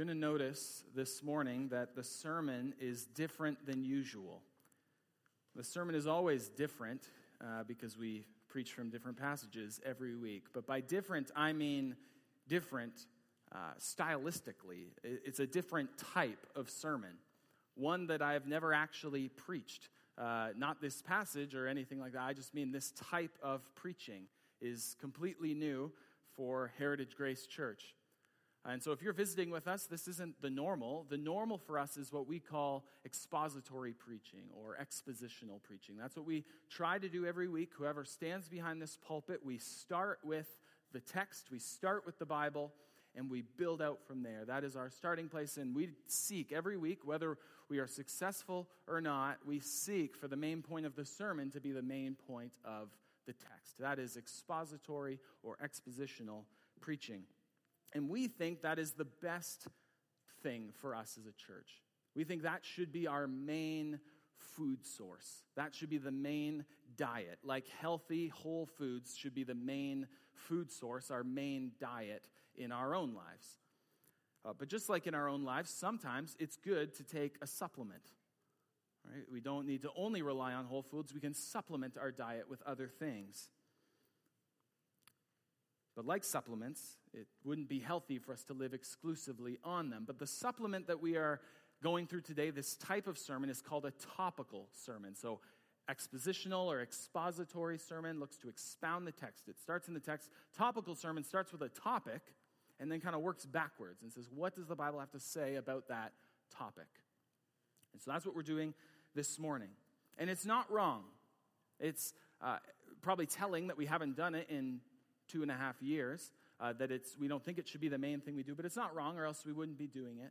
going to notice this morning that the sermon is different than usual. The sermon is always different uh, because we preach from different passages every week. But by different, I mean different uh, stylistically. It's a different type of sermon, one that I've never actually preached. Uh, not this passage or anything like that. I just mean this type of preaching is completely new for Heritage Grace Church. And so, if you're visiting with us, this isn't the normal. The normal for us is what we call expository preaching or expositional preaching. That's what we try to do every week. Whoever stands behind this pulpit, we start with the text, we start with the Bible, and we build out from there. That is our starting place. And we seek every week, whether we are successful or not, we seek for the main point of the sermon to be the main point of the text. That is expository or expositional preaching. And we think that is the best thing for us as a church. We think that should be our main food source. That should be the main diet. Like healthy, whole foods should be the main food source, our main diet in our own lives. Uh, but just like in our own lives, sometimes it's good to take a supplement. Right? We don't need to only rely on whole foods, we can supplement our diet with other things. But like supplements, it wouldn't be healthy for us to live exclusively on them. But the supplement that we are going through today, this type of sermon, is called a topical sermon. So, expositional or expository sermon looks to expound the text. It starts in the text. Topical sermon starts with a topic and then kind of works backwards and says, what does the Bible have to say about that topic? And so that's what we're doing this morning. And it's not wrong. It's uh, probably telling that we haven't done it in two and a half years, uh, that it's, we don't think it should be the main thing we do, but it's not wrong, or else we wouldn't be doing it.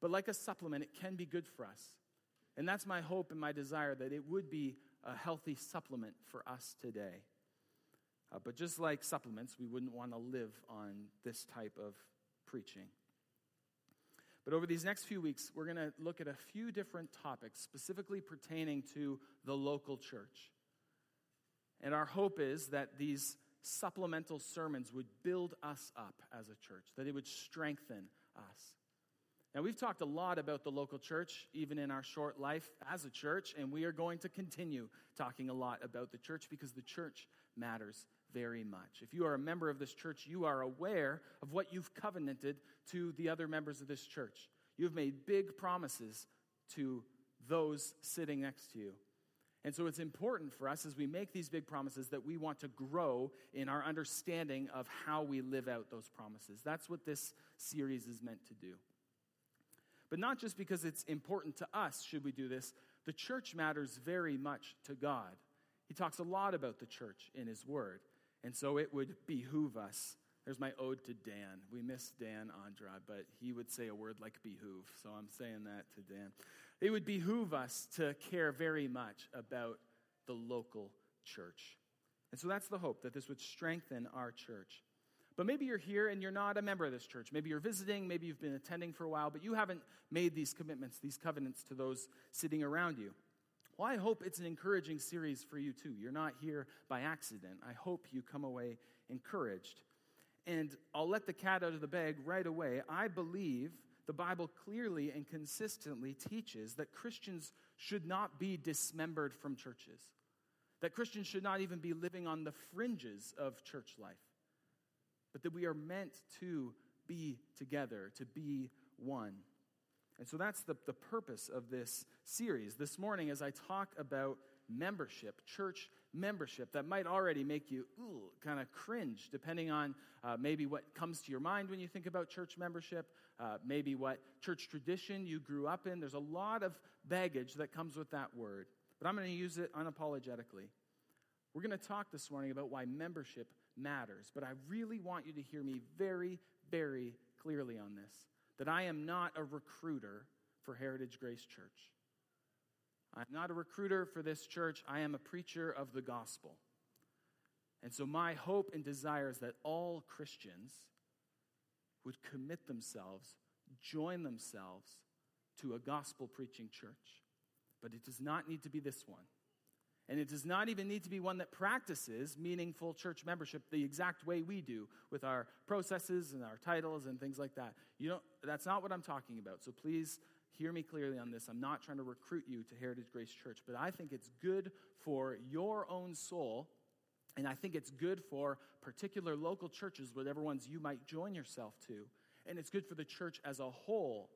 But like a supplement, it can be good for us. And that's my hope and my desire that it would be a healthy supplement for us today. Uh, but just like supplements, we wouldn't want to live on this type of preaching. But over these next few weeks, we're going to look at a few different topics specifically pertaining to the local church. And our hope is that these supplemental sermons would build us up as a church, that it would strengthen us. Now, we've talked a lot about the local church, even in our short life as a church, and we are going to continue talking a lot about the church because the church matters very much. If you are a member of this church, you are aware of what you've covenanted to the other members of this church. You've made big promises to those sitting next to you. And so it's important for us as we make these big promises that we want to grow in our understanding of how we live out those promises. That's what this series is meant to do. But not just because it's important to us, should we do this, the church matters very much to God. He talks a lot about the church in his word. And so it would behoove us. There's my ode to Dan. We miss Dan Andra, but he would say a word like behoove. So I'm saying that to Dan. It would behoove us to care very much about the local church. And so that's the hope that this would strengthen our church. But maybe you're here and you're not a member of this church. Maybe you're visiting, maybe you've been attending for a while, but you haven't made these commitments, these covenants to those sitting around you. Well, I hope it's an encouraging series for you too. You're not here by accident. I hope you come away encouraged. And I'll let the cat out of the bag right away. I believe the Bible clearly and consistently teaches that Christians should not be dismembered from churches, that Christians should not even be living on the fringes of church life, but that we are meant to be together, to be one. And so that's the, the purpose of this series. This morning, as I talk about membership, church membership, that might already make you kind of cringe, depending on uh, maybe what comes to your mind when you think about church membership, uh, maybe what church tradition you grew up in. There's a lot of baggage that comes with that word, but I'm going to use it unapologetically. We're going to talk this morning about why membership matters, but I really want you to hear me very, very clearly on this that I am not a recruiter for Heritage Grace Church. I'm not a recruiter for this church, I am a preacher of the gospel. And so, my hope and desire is that all Christians would commit themselves, join themselves to a gospel preaching church. But it does not need to be this one. And it does not even need to be one that practices meaningful church membership the exact way we do with our processes and our titles and things like that. You don't, that's not what I'm talking about. So please hear me clearly on this. I'm not trying to recruit you to Heritage Grace Church, but I think it's good for your own soul. And I think it's good for particular local churches, whatever ones you might join yourself to. And it's good for the church as a whole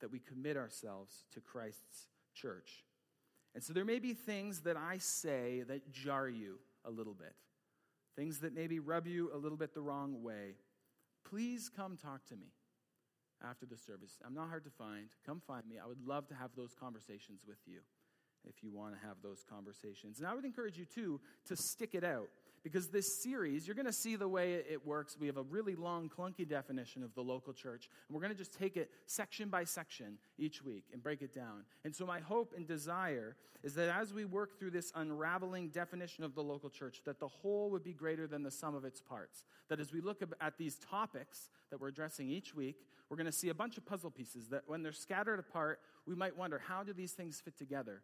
that we commit ourselves to Christ's church. And so there may be things that I say that jar you a little bit, things that maybe rub you a little bit the wrong way. Please come talk to me after the service. I'm not hard to find. Come find me. I would love to have those conversations with you if you want to have those conversations. And I would encourage you, too, to stick it out because this series, you're going to see the way it works. We have a really long, clunky definition of the local church, and we're going to just take it section by section each week and break it down. And so, my hope and desire is that as we work through this unraveling definition of the local church, that the whole would be greater than the sum of its parts. That as we look at these topics that we're addressing each week, we're going to see a bunch of puzzle pieces that when they're scattered apart, we might wonder how do these things fit together?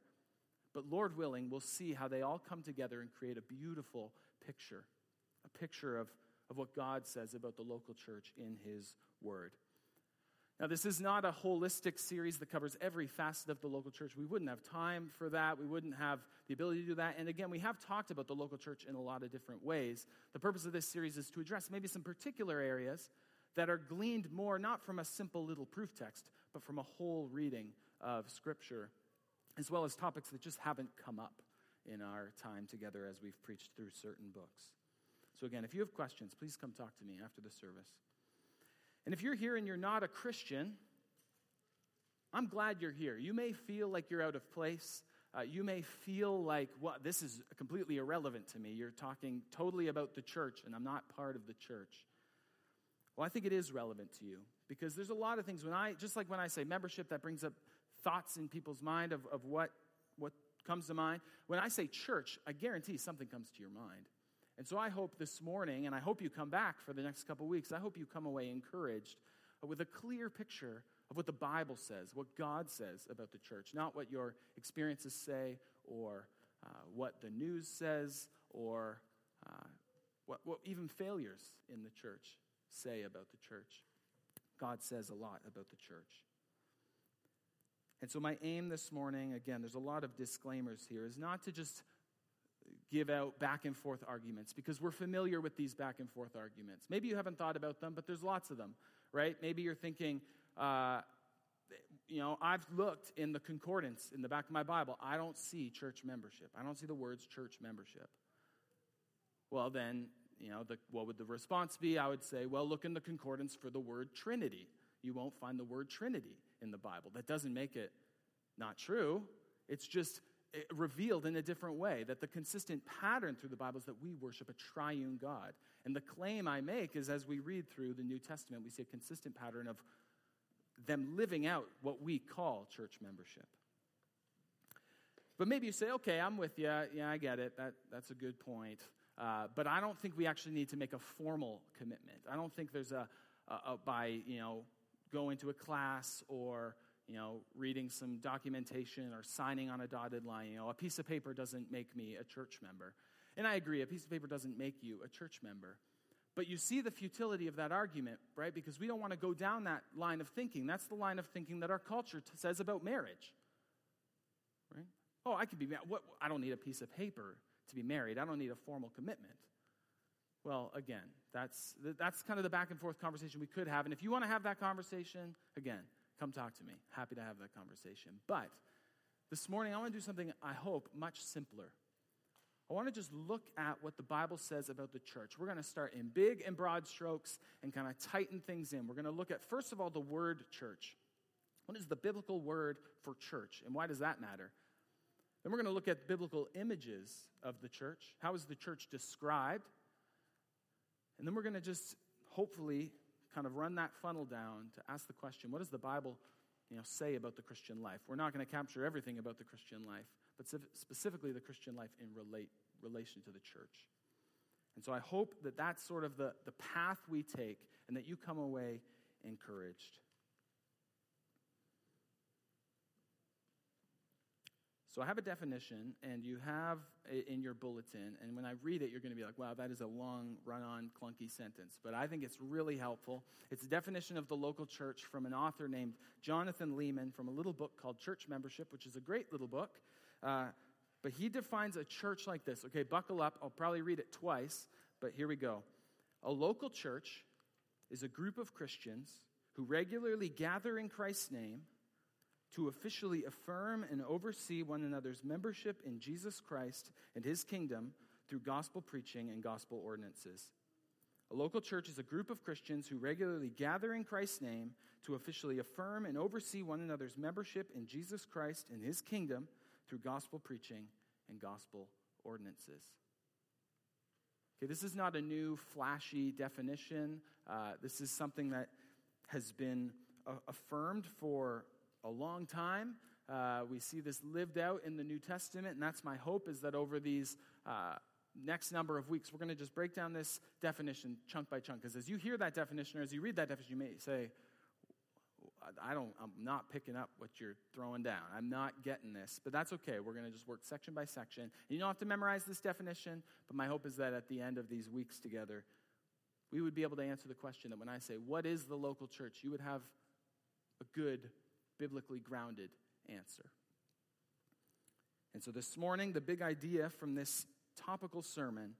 But Lord willing, we'll see how they all come together and create a beautiful picture, a picture of, of what God says about the local church in His Word. Now, this is not a holistic series that covers every facet of the local church. We wouldn't have time for that. We wouldn't have the ability to do that. And again, we have talked about the local church in a lot of different ways. The purpose of this series is to address maybe some particular areas that are gleaned more not from a simple little proof text, but from a whole reading of Scripture, as well as topics that just haven't come up in our time together as we've preached through certain books. So, again, if you have questions, please come talk to me after the service. And if you're here and you're not a Christian, I'm glad you're here. You may feel like you're out of place. Uh, you may feel like, well, this is completely irrelevant to me. You're talking totally about the church, and I'm not part of the church. Well, I think it is relevant to you because there's a lot of things when I, just like when I say membership, that brings up thoughts in people's mind of, of what, what comes to mind. When I say church, I guarantee something comes to your mind. And so I hope this morning, and I hope you come back for the next couple weeks, I hope you come away encouraged with a clear picture of what the Bible says, what God says about the church, not what your experiences say or uh, what the news says or uh, what, what even failures in the church say about the church. God says a lot about the church. And so, my aim this morning, again, there's a lot of disclaimers here, is not to just give out back and forth arguments because we're familiar with these back and forth arguments. Maybe you haven't thought about them, but there's lots of them, right? Maybe you're thinking, uh, you know, I've looked in the concordance in the back of my Bible. I don't see church membership. I don't see the words church membership. Well, then, you know, the, what would the response be? I would say, well, look in the concordance for the word Trinity. You won't find the word Trinity in the Bible. That doesn't make it not true. It's just revealed in a different way. That the consistent pattern through the Bible is that we worship a triune God. And the claim I make is as we read through the New Testament, we see a consistent pattern of them living out what we call church membership. But maybe you say, okay, I'm with you. Yeah, I get it. That, that's a good point. Uh, but I don't think we actually need to make a formal commitment. I don't think there's a, a, a by, you know, going to a class or you know, reading some documentation or signing on a dotted line. You know, a piece of paper doesn't make me a church member. And I agree, a piece of paper doesn't make you a church member. But you see the futility of that argument, right? Because we don't want to go down that line of thinking. That's the line of thinking that our culture t- says about marriage. Right? Oh, I could be married. What? I don't need a piece of paper to be married. I don't need a formal commitment. Well, again, that's, that's kind of the back and forth conversation we could have. And if you want to have that conversation, again, come talk to me. Happy to have that conversation. But this morning, I want to do something, I hope, much simpler. I want to just look at what the Bible says about the church. We're going to start in big and broad strokes and kind of tighten things in. We're going to look at, first of all, the word church. What is the biblical word for church, and why does that matter? Then we're going to look at biblical images of the church. How is the church described? And then we're going to just hopefully kind of run that funnel down to ask the question what does the Bible you know, say about the Christian life? We're not going to capture everything about the Christian life, but specifically the Christian life in relate, relation to the church. And so I hope that that's sort of the, the path we take and that you come away encouraged. So I have a definition, and you have it in your bulletin. And when I read it, you're going to be like, wow, that is a long, run on, clunky sentence. But I think it's really helpful. It's a definition of the local church from an author named Jonathan Leeman from a little book called Church Membership, which is a great little book. Uh, but he defines a church like this. Okay, buckle up. I'll probably read it twice, but here we go. A local church is a group of Christians who regularly gather in Christ's name to officially affirm and oversee one another's membership in Jesus Christ and his kingdom through gospel preaching and gospel ordinances. A local church is a group of Christians who regularly gather in Christ's name to officially affirm and oversee one another's membership in Jesus Christ and his kingdom through gospel preaching and gospel ordinances. Okay, this is not a new flashy definition. Uh, this is something that has been uh, affirmed for a long time. Uh, we see this lived out in the New Testament, and that's my hope is that over these uh, next number of weeks, we're going to just break down this definition chunk by chunk. Because as you hear that definition, or as you read that definition, you may say, I don't, I'm not picking up what you're throwing down. I'm not getting this, but that's okay. We're going to just work section by section. And you don't have to memorize this definition, but my hope is that at the end of these weeks together, we would be able to answer the question that when I say, What is the local church? you would have a good biblically grounded answer. And so this morning, the big idea from this topical sermon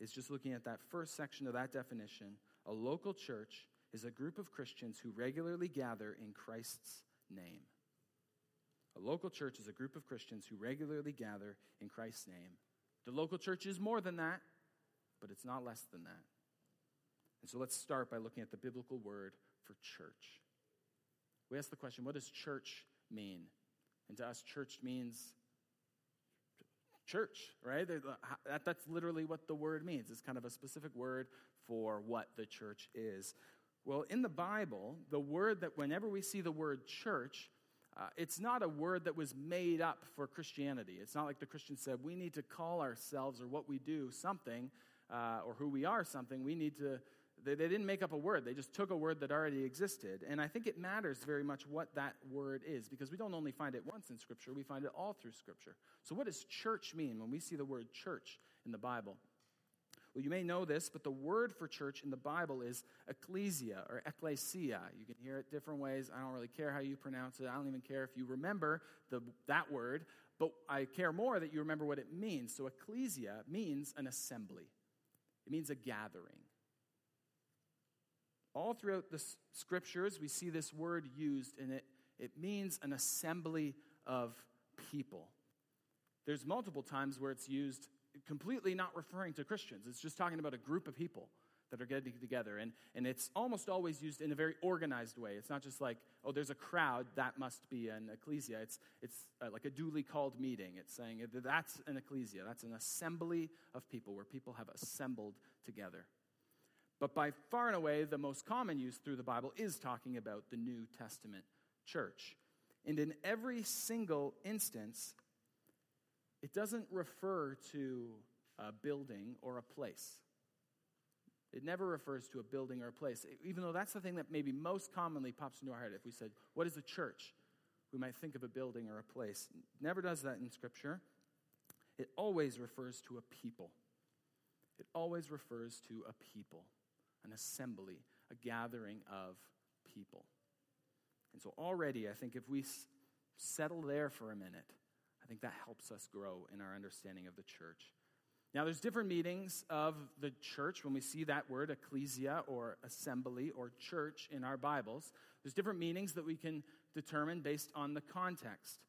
is just looking at that first section of that definition. A local church is a group of Christians who regularly gather in Christ's name. A local church is a group of Christians who regularly gather in Christ's name. The local church is more than that, but it's not less than that. And so let's start by looking at the biblical word for church. We ask the question what does church mean? And to us, church means church, right? That's literally what the word means. It's kind of a specific word for what the church is. Well, in the Bible, the word that whenever we see the word church, uh, it's not a word that was made up for Christianity. It's not like the Christians said, we need to call ourselves or what we do something, uh, or who we are something. We need to they, they didn't make up a word, they just took a word that already existed. And I think it matters very much what that word is because we don't only find it once in Scripture, we find it all through Scripture. So, what does church mean when we see the word church in the Bible? Well, you may know this, but the word for church in the Bible is ecclesia or ecclesia. You can hear it different ways. I don't really care how you pronounce it. I don't even care if you remember the, that word, but I care more that you remember what it means. So, ecclesia means an assembly, it means a gathering. All throughout the scriptures, we see this word used, and it, it means an assembly of people. There's multiple times where it's used completely not referring to Christians. It's just talking about a group of people that are getting together. And, and it's almost always used in a very organized way. It's not just like, oh, there's a crowd, that must be an ecclesia. It's, it's uh, like a duly called meeting. It's saying that's an ecclesia, that's an assembly of people where people have assembled together. But by far and away, the most common use through the Bible is talking about the New Testament church. And in every single instance, it doesn't refer to a building or a place. It never refers to a building or a place, even though that's the thing that maybe most commonly pops into our head. If we said, What is a church? we might think of a building or a place. It never does that in Scripture. It always refers to a people. It always refers to a people an assembly, a gathering of people. And so, already, I think if we settle there for a minute, I think that helps us grow in our understanding of the church. Now, there's different meanings of the church when we see that word, ecclesia or assembly or church in our Bibles. There's different meanings that we can determine based on the context.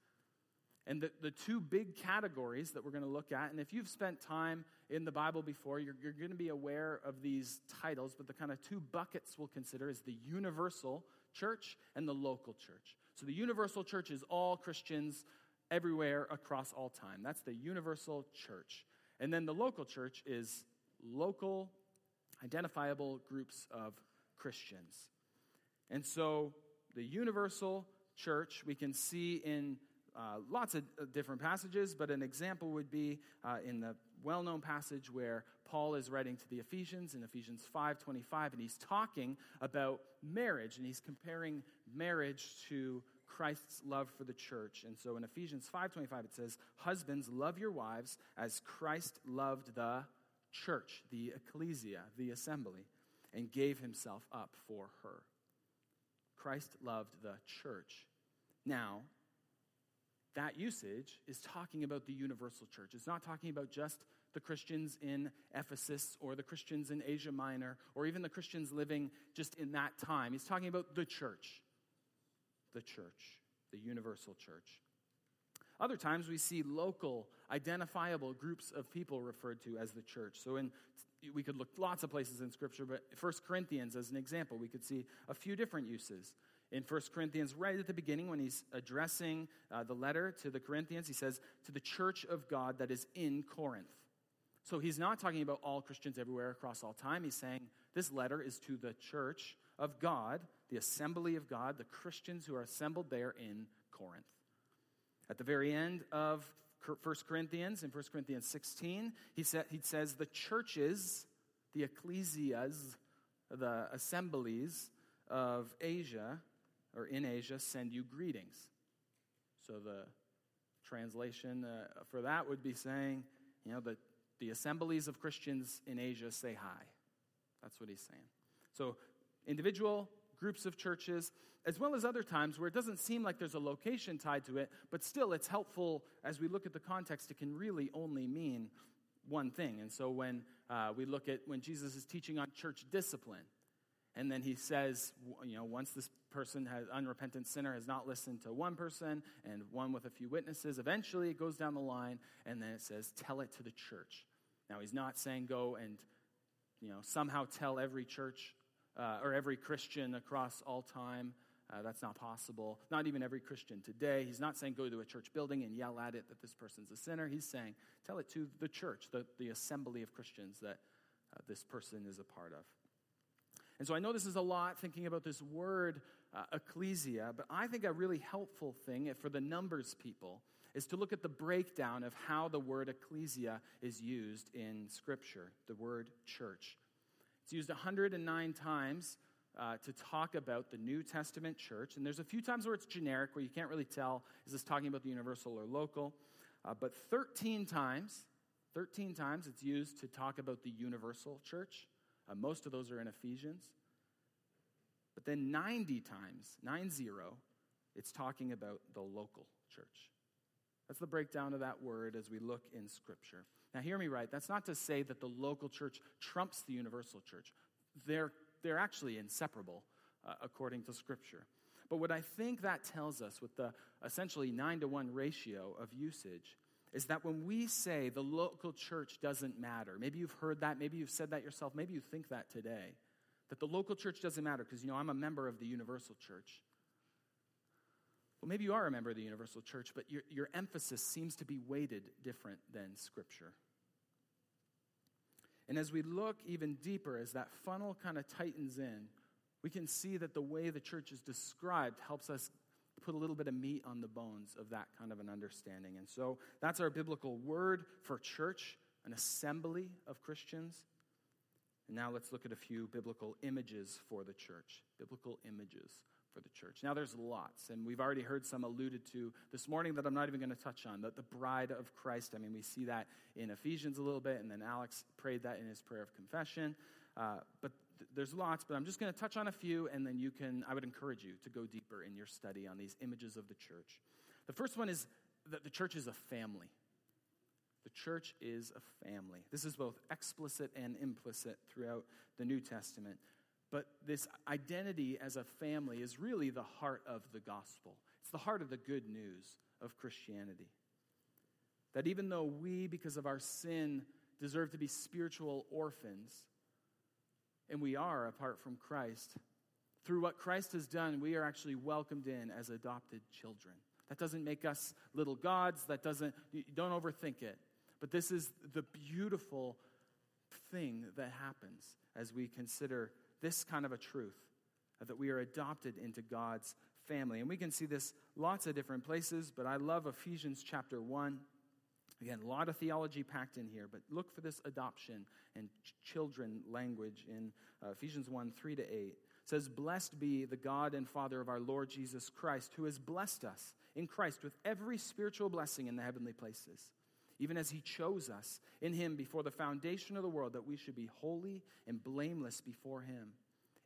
And the, the two big categories that we're going to look at, and if you've spent time in the Bible before, you're, you're going to be aware of these titles, but the kind of two buckets we'll consider is the universal church and the local church. So the universal church is all Christians everywhere across all time. That's the universal church. And then the local church is local, identifiable groups of Christians. And so the universal church we can see in uh, lots of different passages, but an example would be uh, in the well-known passage where Paul is writing to the Ephesians in Ephesians 5:25, and he's talking about marriage, and he's comparing marriage to Christ's love for the church. And so in Ephesians 5:25 it says, "Husbands, love your wives as Christ loved the church, the ecclesia, the assembly, and gave himself up for her." Christ loved the church. Now, that usage is talking about the universal church. It's not talking about just the Christians in Ephesus or the Christians in Asia Minor or even the Christians living just in that time. He's talking about the church. The church, the universal church. Other times we see local, identifiable groups of people referred to as the church. So in we could look lots of places in scripture, but 1 Corinthians as an example, we could see a few different uses in 1 Corinthians, right at the beginning, when he's addressing uh, the letter to the Corinthians, he says, To the church of God that is in Corinth. So he's not talking about all Christians everywhere across all time. He's saying this letter is to the church of God, the assembly of God, the Christians who are assembled there in Corinth. At the very end of 1 Corinthians, in 1 Corinthians 16, he, sa- he says, The churches, the ecclesias, the assemblies of Asia, or in Asia send you greetings. So the translation uh, for that would be saying, you know, the, the assemblies of Christians in Asia say hi. That's what he's saying. So individual groups of churches, as well as other times where it doesn't seem like there's a location tied to it, but still it's helpful as we look at the context, it can really only mean one thing. And so when uh, we look at when Jesus is teaching on church discipline, and then he says, you know, once this person has unrepentant sinner has not listened to one person and one with a few witnesses, eventually it goes down the line and then it says, tell it to the church. Now he's not saying go and, you know, somehow tell every church uh, or every Christian across all time. Uh, that's not possible. Not even every Christian today. He's not saying go to a church building and yell at it that this person's a sinner. He's saying tell it to the church, the, the assembly of Christians that uh, this person is a part of. And so I know this is a lot thinking about this word uh, ecclesia, but I think a really helpful thing for the numbers people is to look at the breakdown of how the word ecclesia is used in Scripture, the word church. It's used 109 times uh, to talk about the New Testament church, and there's a few times where it's generic, where you can't really tell is this talking about the universal or local. Uh, but 13 times, 13 times it's used to talk about the universal church. Uh, most of those are in Ephesians. But then 90 times, 90, it's talking about the local church. That's the breakdown of that word as we look in Scripture. Now, hear me right. That's not to say that the local church trumps the universal church. They're, they're actually inseparable uh, according to Scripture. But what I think that tells us with the essentially 9 to 1 ratio of usage is that when we say the local church doesn't matter, maybe you've heard that, maybe you've said that yourself, maybe you think that today, that the local church doesn't matter because, you know, I'm a member of the universal church. Well, maybe you are a member of the universal church, but your, your emphasis seems to be weighted different than Scripture. And as we look even deeper, as that funnel kind of tightens in, we can see that the way the church is described helps us put a little bit of meat on the bones of that kind of an understanding. And so that's our biblical word for church, an assembly of Christians. And now let's look at a few biblical images for the church. Biblical images for the church. Now there's lots, and we've already heard some alluded to this morning that I'm not even going to touch on. The, the bride of Christ. I mean, we see that in Ephesians a little bit, and then Alex prayed that in his prayer of confession. Uh, but there's lots, but I'm just going to touch on a few, and then you can, I would encourage you to go deeper in your study on these images of the church. The first one is that the church is a family. The church is a family. This is both explicit and implicit throughout the New Testament. But this identity as a family is really the heart of the gospel. It's the heart of the good news of Christianity. That even though we, because of our sin, deserve to be spiritual orphans, and we are apart from Christ. Through what Christ has done, we are actually welcomed in as adopted children. That doesn't make us little gods. That doesn't, don't overthink it. But this is the beautiful thing that happens as we consider this kind of a truth that we are adopted into God's family. And we can see this lots of different places, but I love Ephesians chapter 1. Again, a lot of theology packed in here, but look for this adoption and ch- children language in uh, Ephesians 1 3 to 8. It says, Blessed be the God and Father of our Lord Jesus Christ, who has blessed us in Christ with every spiritual blessing in the heavenly places, even as he chose us in him before the foundation of the world, that we should be holy and blameless before him.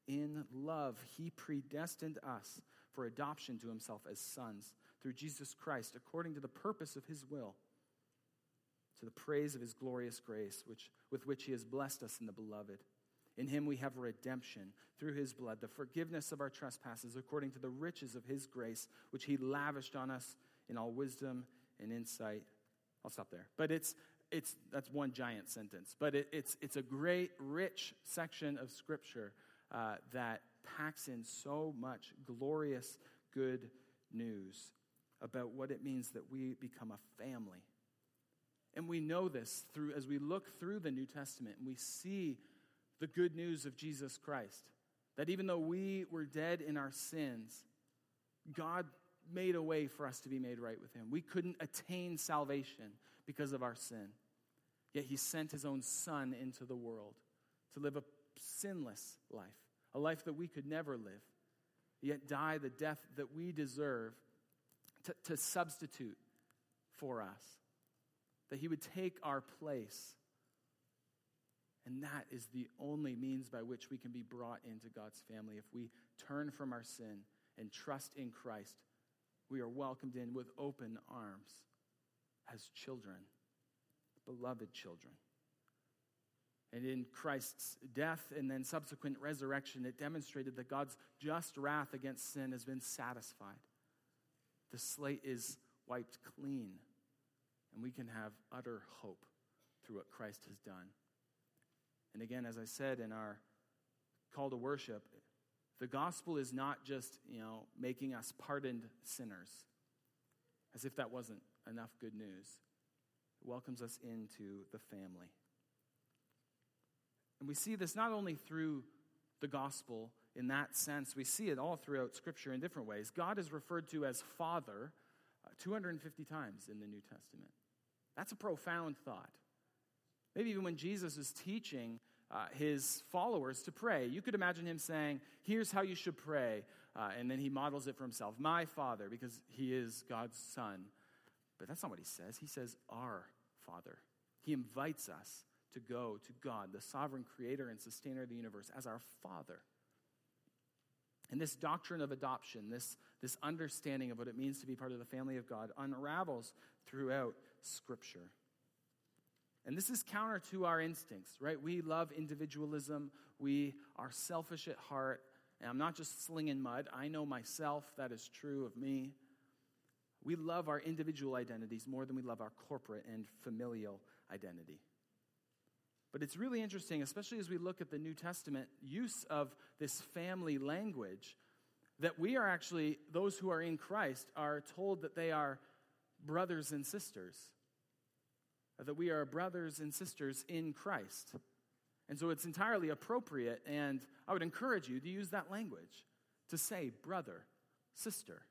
In love, he predestined us for adoption to himself as sons through Jesus Christ, according to the purpose of his will, to the praise of his glorious grace, which, with which he has blessed us in the beloved. In him we have redemption through his blood, the forgiveness of our trespasses, according to the riches of his grace, which he lavished on us in all wisdom and insight. I'll stop there. But it's, it's that's one giant sentence. But it, it's, it's a great, rich section of scripture uh, that packs in so much glorious good news about what it means that we become a family. And we know this through as we look through the New Testament and we see the good news of Jesus Christ. That even though we were dead in our sins, God made a way for us to be made right with Him. We couldn't attain salvation because of our sin. Yet He sent His own Son into the world to live a sinless life, a life that we could never live, yet die the death that we deserve to, to substitute for us. That He would take our place and that is the only means by which we can be brought into God's family. If we turn from our sin and trust in Christ, we are welcomed in with open arms as children, beloved children. And in Christ's death and then subsequent resurrection, it demonstrated that God's just wrath against sin has been satisfied. The slate is wiped clean, and we can have utter hope through what Christ has done. And again, as I said in our call to worship, the gospel is not just, you know, making us pardoned sinners, as if that wasn't enough good news. It welcomes us into the family. And we see this not only through the gospel in that sense, we see it all throughout Scripture in different ways. God is referred to as Father uh, 250 times in the New Testament. That's a profound thought. Maybe even when Jesus is teaching uh, his followers to pray, you could imagine him saying, Here's how you should pray. Uh, and then he models it for himself My Father, because he is God's Son. But that's not what he says. He says, Our Father. He invites us to go to God, the sovereign creator and sustainer of the universe, as our Father. And this doctrine of adoption, this, this understanding of what it means to be part of the family of God, unravels throughout Scripture. And this is counter to our instincts, right? We love individualism. We are selfish at heart. And I'm not just slinging mud. I know myself. That is true of me. We love our individual identities more than we love our corporate and familial identity. But it's really interesting, especially as we look at the New Testament use of this family language, that we are actually, those who are in Christ, are told that they are brothers and sisters that we are brothers and sisters in Christ. And so it's entirely appropriate, and I would encourage you to use that language to say brother, sister.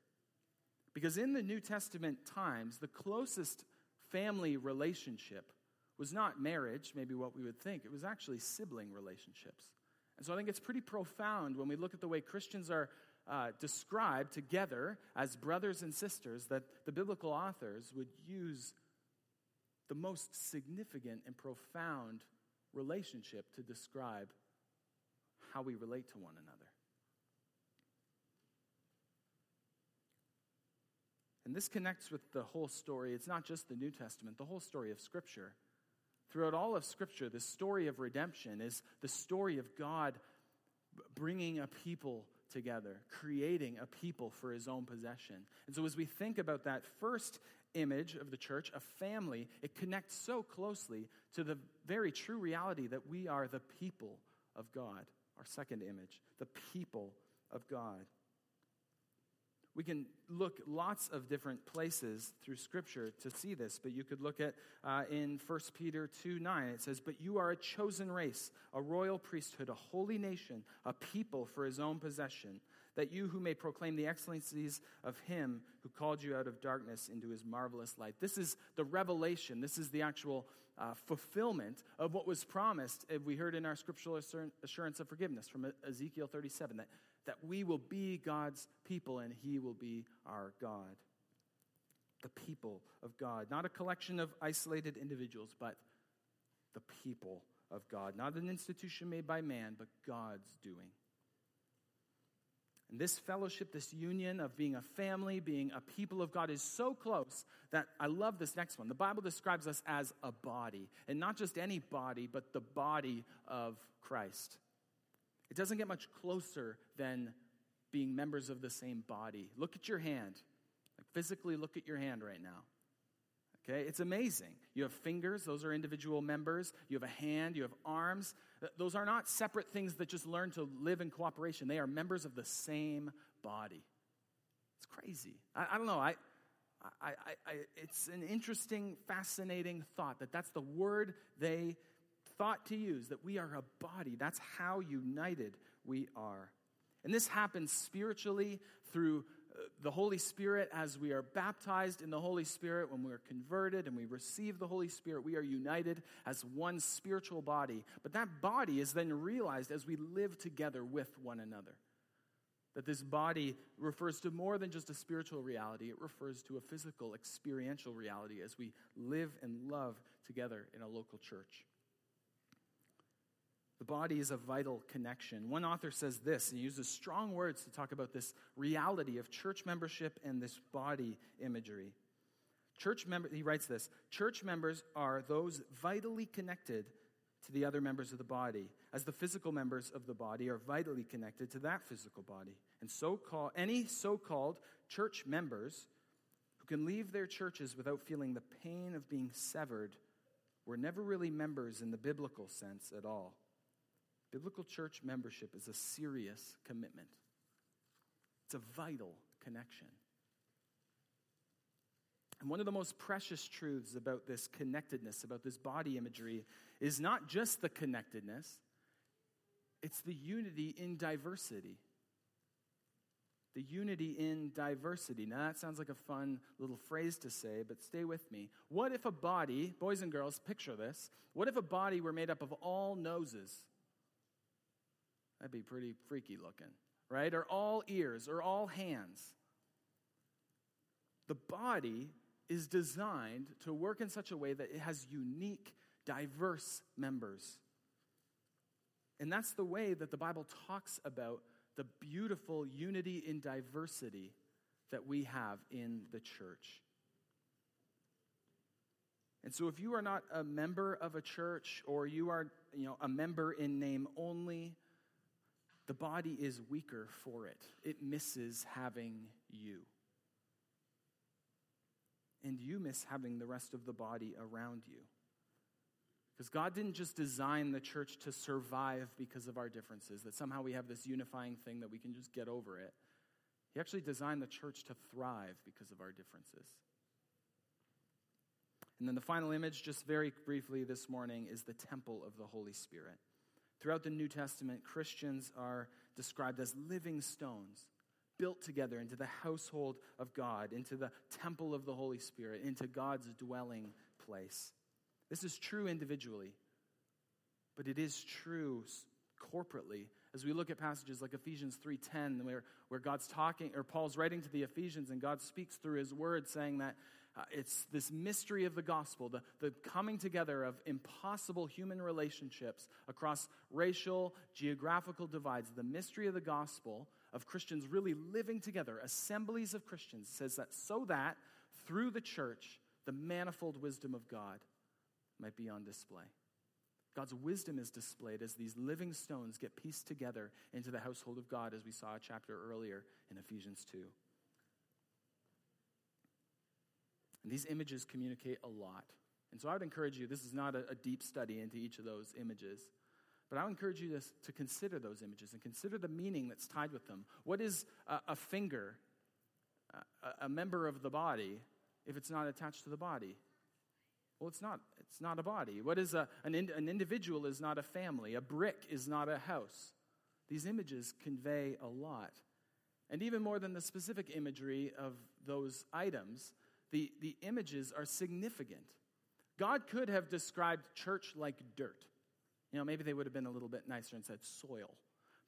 Because in the New Testament times, the closest family relationship was not marriage, maybe what we would think, it was actually sibling relationships. And so I think it's pretty profound when we look at the way Christians are uh, described together as brothers and sisters that the biblical authors would use the most significant and profound relationship to describe how we relate to one another. And this connects with the whole story. It's not just the New Testament, the whole story of Scripture. Throughout all of Scripture, the story of redemption is the story of God bringing a people together, creating a people for his own possession. And so, as we think about that first image of the church, a family, it connects so closely to the very true reality that we are the people of God. Our second image, the people of God. We can look lots of different places through Scripture to see this, but you could look at uh, in 1 Peter 2 9. It says, But you are a chosen race, a royal priesthood, a holy nation, a people for his own possession that you who may proclaim the excellencies of him who called you out of darkness into his marvelous light. This is the revelation. This is the actual uh, fulfillment of what was promised, if we heard in our scriptural assurance of forgiveness from Ezekiel 37, that, that we will be God's people and He will be our God. The people of God, not a collection of isolated individuals, but the people of God. Not an institution made by man, but God's doing. And this fellowship, this union of being a family, being a people of God, is so close that I love this next one. The Bible describes us as a body, and not just any body, but the body of Christ. It doesn't get much closer than being members of the same body. Look at your hand. Like physically, look at your hand right now. Okay, it's amazing. You have fingers, those are individual members. You have a hand, you have arms. Those are not separate things that just learn to live in cooperation. They are members of the same body. It's crazy. I, I don't know. I, I, I, it's an interesting, fascinating thought that that's the word they thought to use, that we are a body. That's how united we are. And this happens spiritually through the Holy Spirit, as we are baptized in the Holy Spirit, when we're converted and we receive the Holy Spirit, we are united as one spiritual body. But that body is then realized as we live together with one another. That this body refers to more than just a spiritual reality, it refers to a physical, experiential reality as we live and love together in a local church. The body is a vital connection. One author says this, and he uses strong words to talk about this reality of church membership and this body imagery. Church member, he writes this Church members are those vitally connected to the other members of the body, as the physical members of the body are vitally connected to that physical body. And so called any so-called church members who can leave their churches without feeling the pain of being severed were never really members in the biblical sense at all. Biblical church membership is a serious commitment, it's a vital connection. And one of the most precious truths about this connectedness, about this body imagery, is not just the connectedness, it's the unity in diversity. The unity in diversity. Now, that sounds like a fun little phrase to say, but stay with me. What if a body, boys and girls, picture this. What if a body were made up of all noses? That'd be pretty freaky looking, right? Or all ears, or all hands. The body is designed to work in such a way that it has unique, diverse members. And that's the way that the Bible talks about the beautiful unity in diversity that we have in the church. And so if you are not a member of a church or you are, you know, a member in name only, the body is weaker for it. It misses having you. And you miss having the rest of the body around you. Because God didn't just design the church to survive because of our differences, that somehow we have this unifying thing that we can just get over it. He actually designed the church to thrive because of our differences. And then the final image, just very briefly this morning, is the temple of the Holy Spirit. Throughout the New Testament, Christians are described as living stones, built together into the household of God, into the temple of the Holy Spirit, into God's dwelling place. This is true individually, but it is true corporately as we look at passages like ephesians 3.10 where, where god's talking or paul's writing to the ephesians and god speaks through his word saying that uh, it's this mystery of the gospel, the, the coming together of impossible human relationships across racial, geographical divides. The mystery of the gospel of Christians really living together, assemblies of Christians, says that so that through the church, the manifold wisdom of God might be on display. God's wisdom is displayed as these living stones get pieced together into the household of God, as we saw a chapter earlier in Ephesians 2. And these images communicate a lot. And so I would encourage you, this is not a, a deep study into each of those images, but I would encourage you to, to consider those images and consider the meaning that's tied with them. What is a, a finger, a, a member of the body, if it's not attached to the body? Well, it's not, it's not a body. What is a, an, in, an individual is not a family. A brick is not a house. These images convey a lot. And even more than the specific imagery of those items, the, the images are significant. God could have described church like dirt. You know, maybe they would have been a little bit nicer and said soil.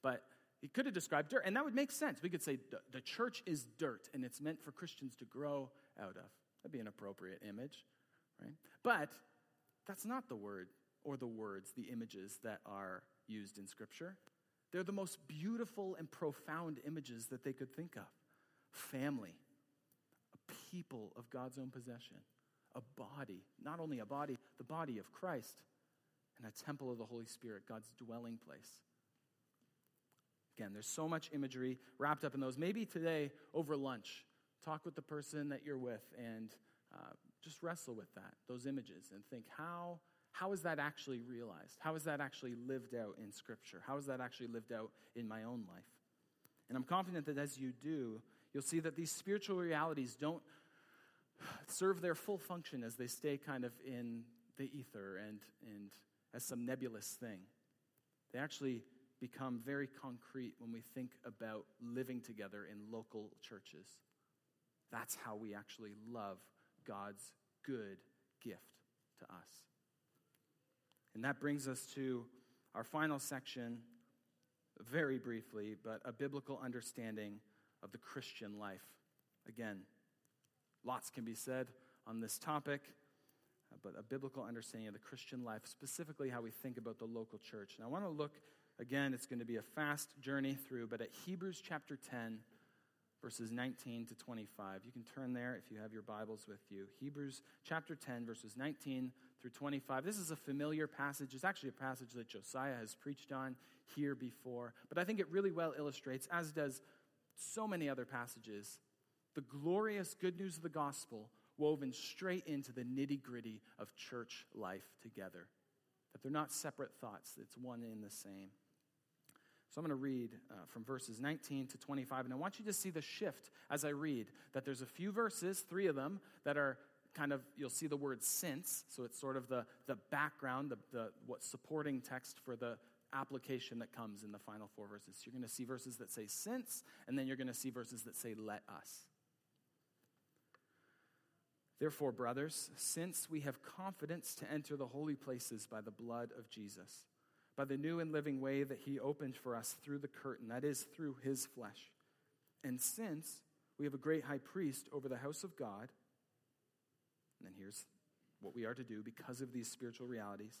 But he could have described dirt, and that would make sense. We could say the church is dirt, and it's meant for Christians to grow out of. That'd be an appropriate image, right? But that's not the word or the words, the images that are used in Scripture. They're the most beautiful and profound images that they could think of family, people of God's own possession, a body, not only a body, the body of Christ, and a temple of the Holy Spirit, God's dwelling place. Again, there's so much imagery wrapped up in those. Maybe today over lunch, talk with the person that you're with and uh, just wrestle with that, those images, and think how how is that actually realized? How is that actually lived out in Scripture? How is that actually lived out in my own life? And I'm confident that as you do, you'll see that these spiritual realities don't serve their full function as they stay kind of in the ether and, and as some nebulous thing. They actually become very concrete when we think about living together in local churches. That's how we actually love God's good gift to us. And that brings us to our final section, very briefly, but a biblical understanding of the Christian life. Again, lots can be said on this topic, uh, but a biblical understanding of the Christian life, specifically how we think about the local church. And I want to look, again, it's going to be a fast journey through, but at Hebrews chapter 10, verses 19 to 25. You can turn there if you have your Bibles with you. Hebrews chapter 10, verses 19 through 25. This is a familiar passage. It's actually a passage that Josiah has preached on here before, but I think it really well illustrates, as does so many other passages, the glorious good news of the gospel woven straight into the nitty gritty of church life together. That they're not separate thoughts, it's one in the same. So I'm going to read uh, from verses 19 to 25, and I want you to see the shift as I read. That there's a few verses, three of them, that are kind of, you'll see the word since, so it's sort of the, the background, the, the what supporting text for the application that comes in the final four verses. You're going to see verses that say since, and then you're going to see verses that say let us. Therefore, brothers, since we have confidence to enter the holy places by the blood of Jesus, by the new and living way that he opened for us through the curtain, that is, through his flesh. And since we have a great high priest over the house of God, and then here's what we are to do because of these spiritual realities.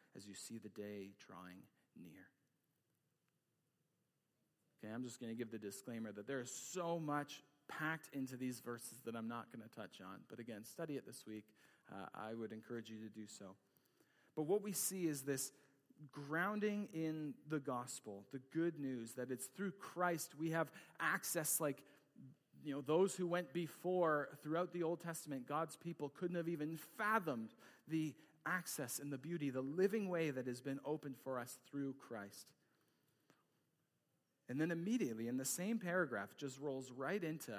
as you see the day drawing near. Okay, I'm just going to give the disclaimer that there is so much packed into these verses that I'm not going to touch on. But again, study it this week. Uh, I would encourage you to do so. But what we see is this grounding in the gospel, the good news that it's through Christ we have access like you know those who went before throughout the Old Testament God's people couldn't have even fathomed the access and the beauty the living way that has been opened for us through Christ. And then immediately in the same paragraph just rolls right into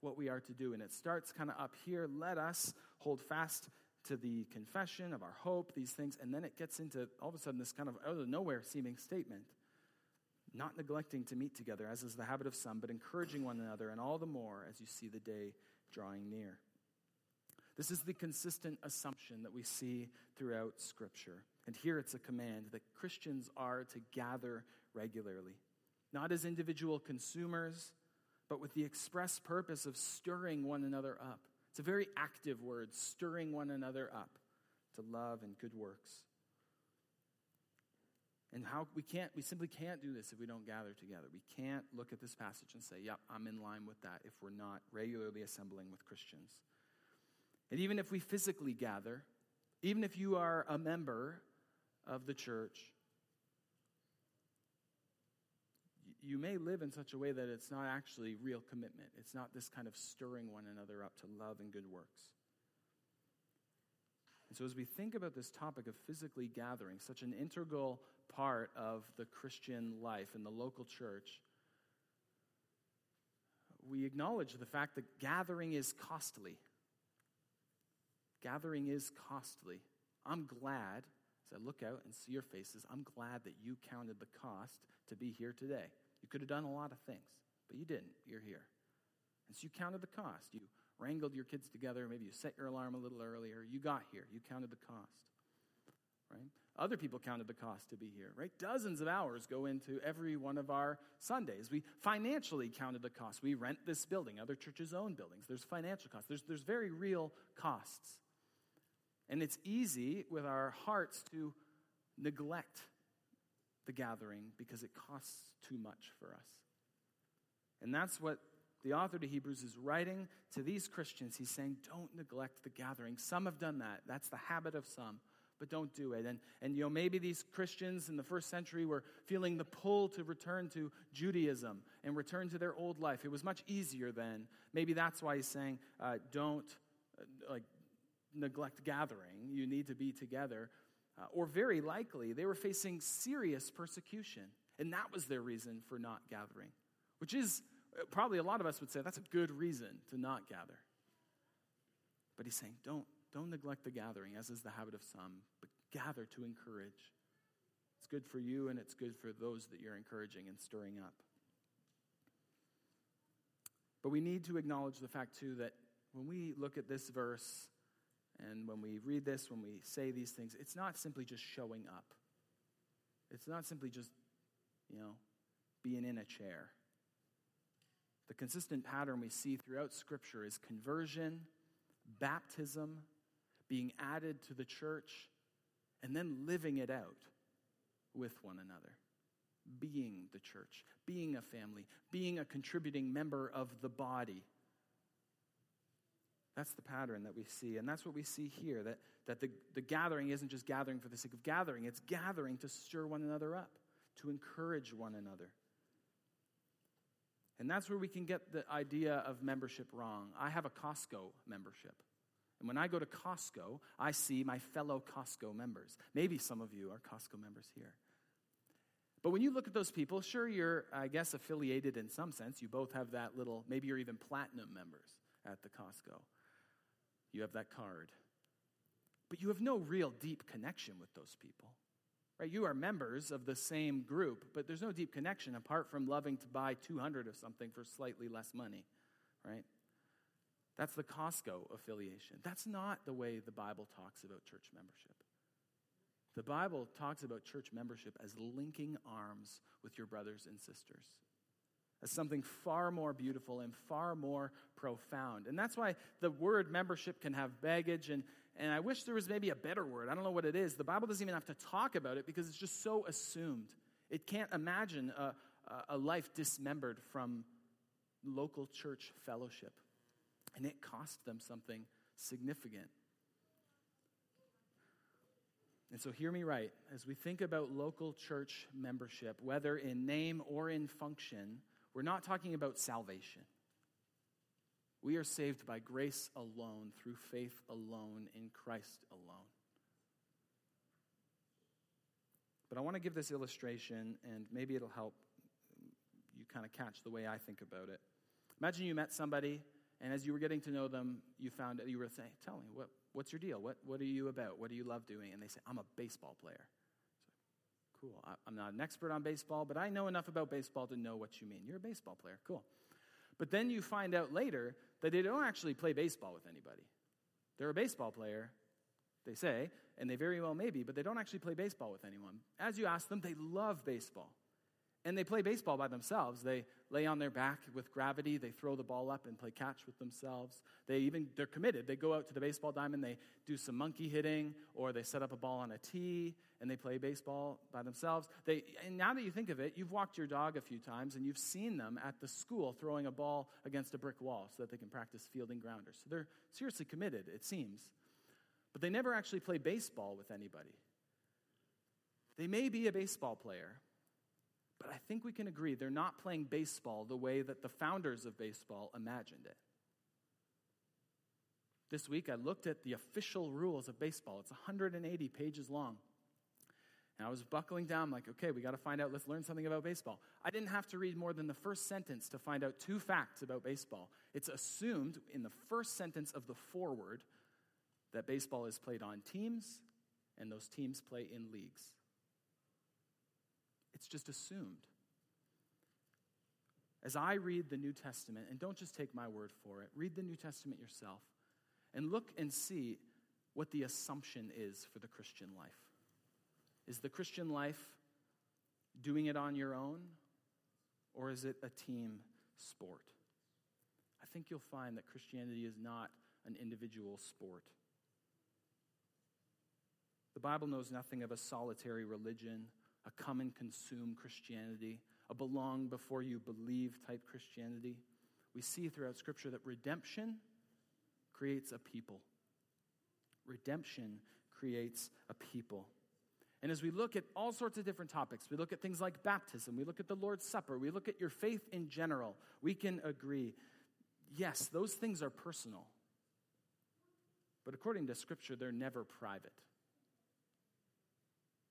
what we are to do and it starts kind of up here let us hold fast to the confession of our hope, these things, and then it gets into all of a sudden this kind of out of nowhere seeming statement. Not neglecting to meet together, as is the habit of some, but encouraging one another, and all the more as you see the day drawing near. This is the consistent assumption that we see throughout Scripture. And here it's a command that Christians are to gather regularly, not as individual consumers, but with the express purpose of stirring one another up it's a very active word, stirring one another up to love and good works. And how we can't, we simply can't do this if we don't gather together. We can't look at this passage and say, yep, I'm in line with that if we're not regularly assembling with Christians. And even if we physically gather, even if you are a member of the church, you may live in such a way that it's not actually real commitment. It's not this kind of stirring one another up to love and good works. And so, as we think about this topic of physically gathering, such an integral part of the Christian life in the local church, we acknowledge the fact that gathering is costly. Gathering is costly. I'm glad, as I look out and see your faces, I'm glad that you counted the cost to be here today. You could have done a lot of things, but you didn't. You're here. And so you counted the cost. You wrangled your kids together. Maybe you set your alarm a little earlier. You got here. You counted the cost. Right? Other people counted the cost to be here, right? Dozens of hours go into every one of our Sundays. We financially counted the cost. We rent this building. Other churches own buildings. There's financial costs. There's, there's very real costs. And it's easy with our hearts to neglect the gathering because it costs too much for us. And that's what the author to Hebrews is writing to these Christians. He's saying, don't neglect the gathering. Some have done that. That's the habit of some, but don't do it. And, and you know, maybe these Christians in the first century were feeling the pull to return to Judaism and return to their old life. It was much easier then. Maybe that's why he's saying, uh, don't uh, like neglect gathering. You need to be together. Uh, or very likely, they were facing serious persecution. And that was their reason for not gathering, which is probably a lot of us would say that's a good reason to not gather. But he's saying, don't, don't neglect the gathering, as is the habit of some, but gather to encourage. It's good for you and it's good for those that you're encouraging and stirring up. But we need to acknowledge the fact, too, that when we look at this verse and when we read this, when we say these things, it's not simply just showing up. It's not simply just, you know, being in a chair. The consistent pattern we see throughout Scripture is conversion, baptism, being added to the church, and then living it out with one another. Being the church, being a family, being a contributing member of the body. That's the pattern that we see. And that's what we see here that, that the, the gathering isn't just gathering for the sake of gathering, it's gathering to stir one another up, to encourage one another. And that's where we can get the idea of membership wrong. I have a Costco membership. And when I go to Costco, I see my fellow Costco members. Maybe some of you are Costco members here. But when you look at those people, sure, you're, I guess, affiliated in some sense. You both have that little, maybe you're even platinum members at the Costco. You have that card. But you have no real deep connection with those people. Right? You are members of the same group, but there's no deep connection apart from loving to buy 200 of something for slightly less money, right? That's the Costco affiliation. That's not the way the Bible talks about church membership. The Bible talks about church membership as linking arms with your brothers and sisters, as something far more beautiful and far more profound. And that's why the word membership can have baggage and, and I wish there was maybe a better word. I don't know what it is. The Bible doesn't even have to talk about it because it's just so assumed. It can't imagine a, a life dismembered from local church fellowship. And it cost them something significant. And so, hear me right. As we think about local church membership, whether in name or in function, we're not talking about salvation. We are saved by grace alone, through faith alone, in Christ alone. But I want to give this illustration, and maybe it'll help you kind of catch the way I think about it. Imagine you met somebody, and as you were getting to know them, you found you were saying, Tell me, what, what's your deal? What, what are you about? What do you love doing? And they say, I'm a baseball player. Cool. I'm not an expert on baseball, but I know enough about baseball to know what you mean. You're a baseball player. Cool. But then you find out later that they don't actually play baseball with anybody. They're a baseball player, they say, and they very well may be, but they don't actually play baseball with anyone. As you ask them, they love baseball. And they play baseball by themselves. They lay on their back with gravity. They throw the ball up and play catch with themselves. They even, they're committed. They go out to the baseball diamond, they do some monkey hitting, or they set up a ball on a tee and they play baseball by themselves. They, and now that you think of it, you've walked your dog a few times and you've seen them at the school throwing a ball against a brick wall so that they can practice fielding grounders. So they're seriously committed, it seems. But they never actually play baseball with anybody. They may be a baseball player, but I think we can agree they're not playing baseball the way that the founders of baseball imagined it. This week I looked at the official rules of baseball. It's 180 pages long. And I was buckling down, like, okay, we got to find out, let's learn something about baseball. I didn't have to read more than the first sentence to find out two facts about baseball. It's assumed in the first sentence of the foreword that baseball is played on teams, and those teams play in leagues. It's just assumed. As I read the New Testament, and don't just take my word for it, read the New Testament yourself and look and see what the assumption is for the Christian life. Is the Christian life doing it on your own, or is it a team sport? I think you'll find that Christianity is not an individual sport. The Bible knows nothing of a solitary religion, a come and consume Christianity, a belong before you believe type Christianity. We see throughout Scripture that redemption creates a people. Redemption creates a people. And as we look at all sorts of different topics, we look at things like baptism, we look at the Lord's Supper, we look at your faith in general, we can agree yes, those things are personal. But according to Scripture, they're never private.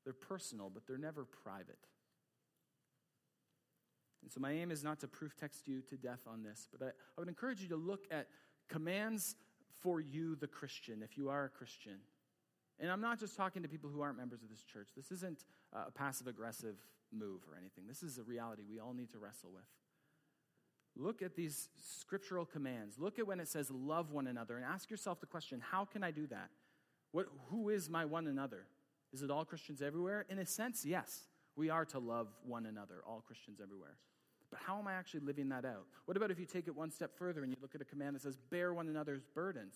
They're personal, but they're never private. And so, my aim is not to proof text you to death on this, but I, I would encourage you to look at commands for you, the Christian, if you are a Christian. And I'm not just talking to people who aren't members of this church. This isn't a passive aggressive move or anything. This is a reality we all need to wrestle with. Look at these scriptural commands. Look at when it says love one another and ask yourself the question how can I do that? What, who is my one another? Is it all Christians everywhere? In a sense, yes. We are to love one another, all Christians everywhere. But how am I actually living that out? What about if you take it one step further and you look at a command that says, bear one another's burdens?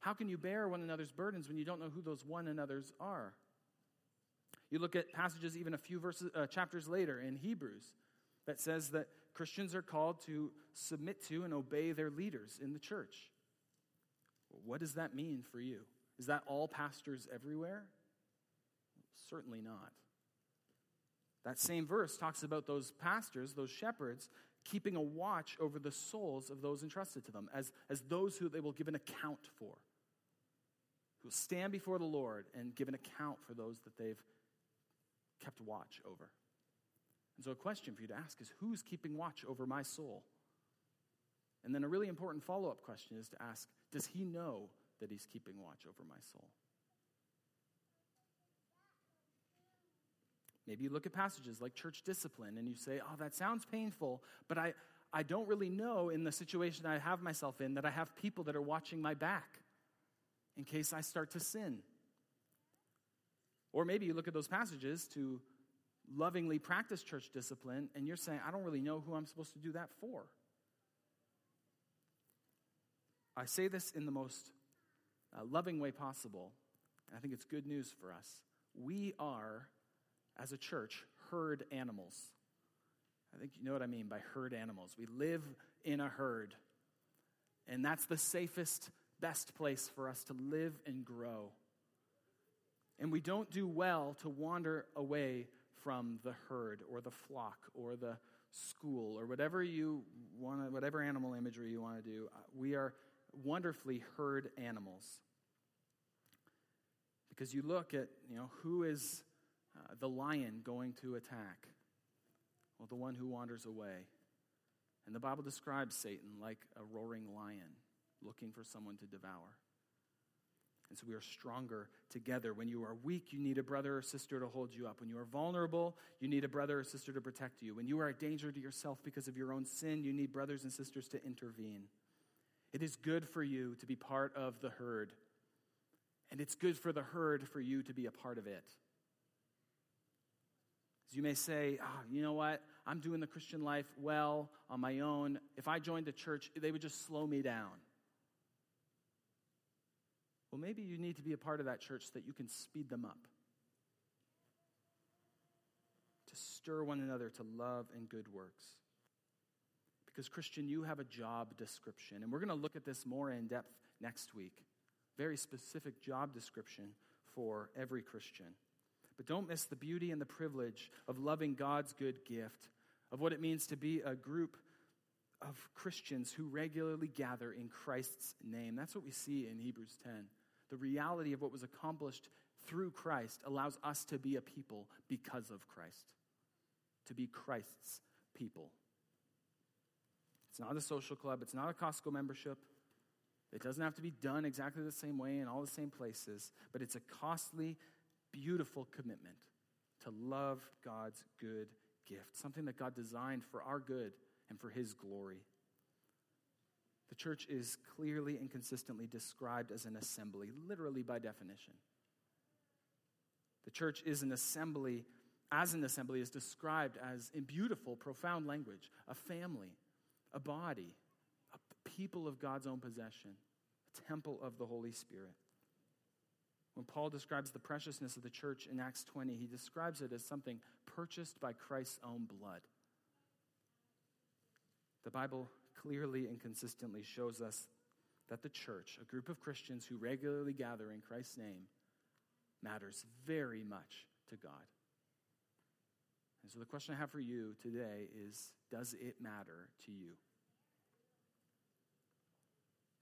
How can you bear one another's burdens when you don't know who those one another's are? You look at passages even a few verses, uh, chapters later in Hebrews that says that Christians are called to submit to and obey their leaders in the church. What does that mean for you? Is that all pastors everywhere? Certainly not. That same verse talks about those pastors, those shepherds, keeping a watch over the souls of those entrusted to them as, as those who they will give an account for, who stand before the Lord and give an account for those that they've kept watch over. And so, a question for you to ask is who's keeping watch over my soul? And then, a really important follow up question is to ask does he know that he's keeping watch over my soul? Maybe you look at passages like church discipline and you say, oh, that sounds painful, but I, I don't really know in the situation I have myself in that I have people that are watching my back in case I start to sin. Or maybe you look at those passages to lovingly practice church discipline and you're saying, I don't really know who I'm supposed to do that for. I say this in the most uh, loving way possible, and I think it's good news for us. We are as a church, herd animals. I think you know what I mean by herd animals. We live in a herd, and that's the safest, best place for us to live and grow. And we don't do well to wander away from the herd or the flock or the school or whatever you want whatever animal imagery you want to do. Uh, we are wonderfully herd animals. Because you look at, you know, who is uh, the lion going to attack? Well, the one who wanders away. And the Bible describes Satan like a roaring lion looking for someone to devour. And so we are stronger together. When you are weak, you need a brother or sister to hold you up. When you are vulnerable, you need a brother or sister to protect you. When you are a danger to yourself because of your own sin, you need brothers and sisters to intervene. It is good for you to be part of the herd, and it's good for the herd for you to be a part of it. You may say, oh, you know what? I'm doing the Christian life well on my own. If I joined the church, they would just slow me down. Well, maybe you need to be a part of that church so that you can speed them up. To stir one another to love and good works. Because, Christian, you have a job description. And we're going to look at this more in depth next week. Very specific job description for every Christian. But don't miss the beauty and the privilege of loving God's good gift, of what it means to be a group of Christians who regularly gather in Christ's name. That's what we see in Hebrews 10. The reality of what was accomplished through Christ allows us to be a people because of Christ, to be Christ's people. It's not a social club, it's not a Costco membership. It doesn't have to be done exactly the same way in all the same places, but it's a costly, beautiful commitment to love God's good gift, something that God designed for our good and for His glory. The church is clearly and consistently described as an assembly, literally by definition. The church is an assembly, as an assembly, is described as, in beautiful, profound language, a family, a body, a people of God's own possession, a temple of the Holy Spirit. When Paul describes the preciousness of the church in Acts 20, he describes it as something purchased by Christ's own blood. The Bible clearly and consistently shows us that the church, a group of Christians who regularly gather in Christ's name, matters very much to God. And so the question I have for you today is Does it matter to you?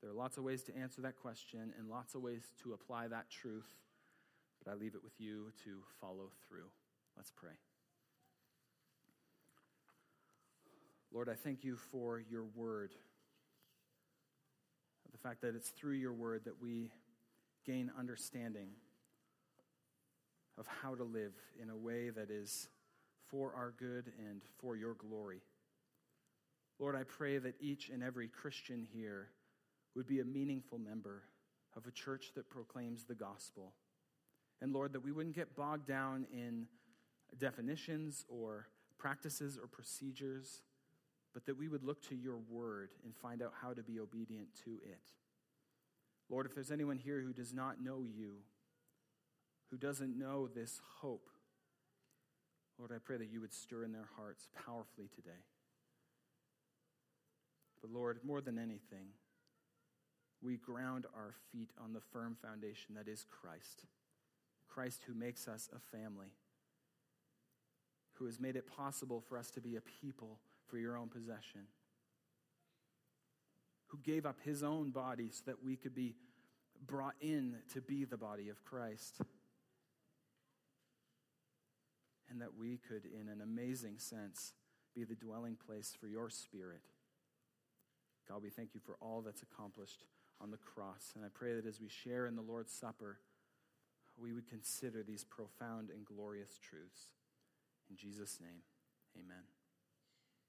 There are lots of ways to answer that question and lots of ways to apply that truth, but I leave it with you to follow through. Let's pray. Lord, I thank you for your word. The fact that it's through your word that we gain understanding of how to live in a way that is for our good and for your glory. Lord, I pray that each and every Christian here would be a meaningful member of a church that proclaims the gospel. And Lord, that we wouldn't get bogged down in definitions or practices or procedures, but that we would look to your word and find out how to be obedient to it. Lord, if there's anyone here who does not know you, who doesn't know this hope, Lord, I pray that you would stir in their hearts powerfully today. But Lord, more than anything, we ground our feet on the firm foundation that is Christ. Christ who makes us a family, who has made it possible for us to be a people for your own possession, who gave up his own body so that we could be brought in to be the body of Christ. And that we could, in an amazing sense, be the dwelling place for your spirit. God, we thank you for all that's accomplished on the cross. And I pray that as we share in the Lord's Supper, we would consider these profound and glorious truths. In Jesus' name, amen.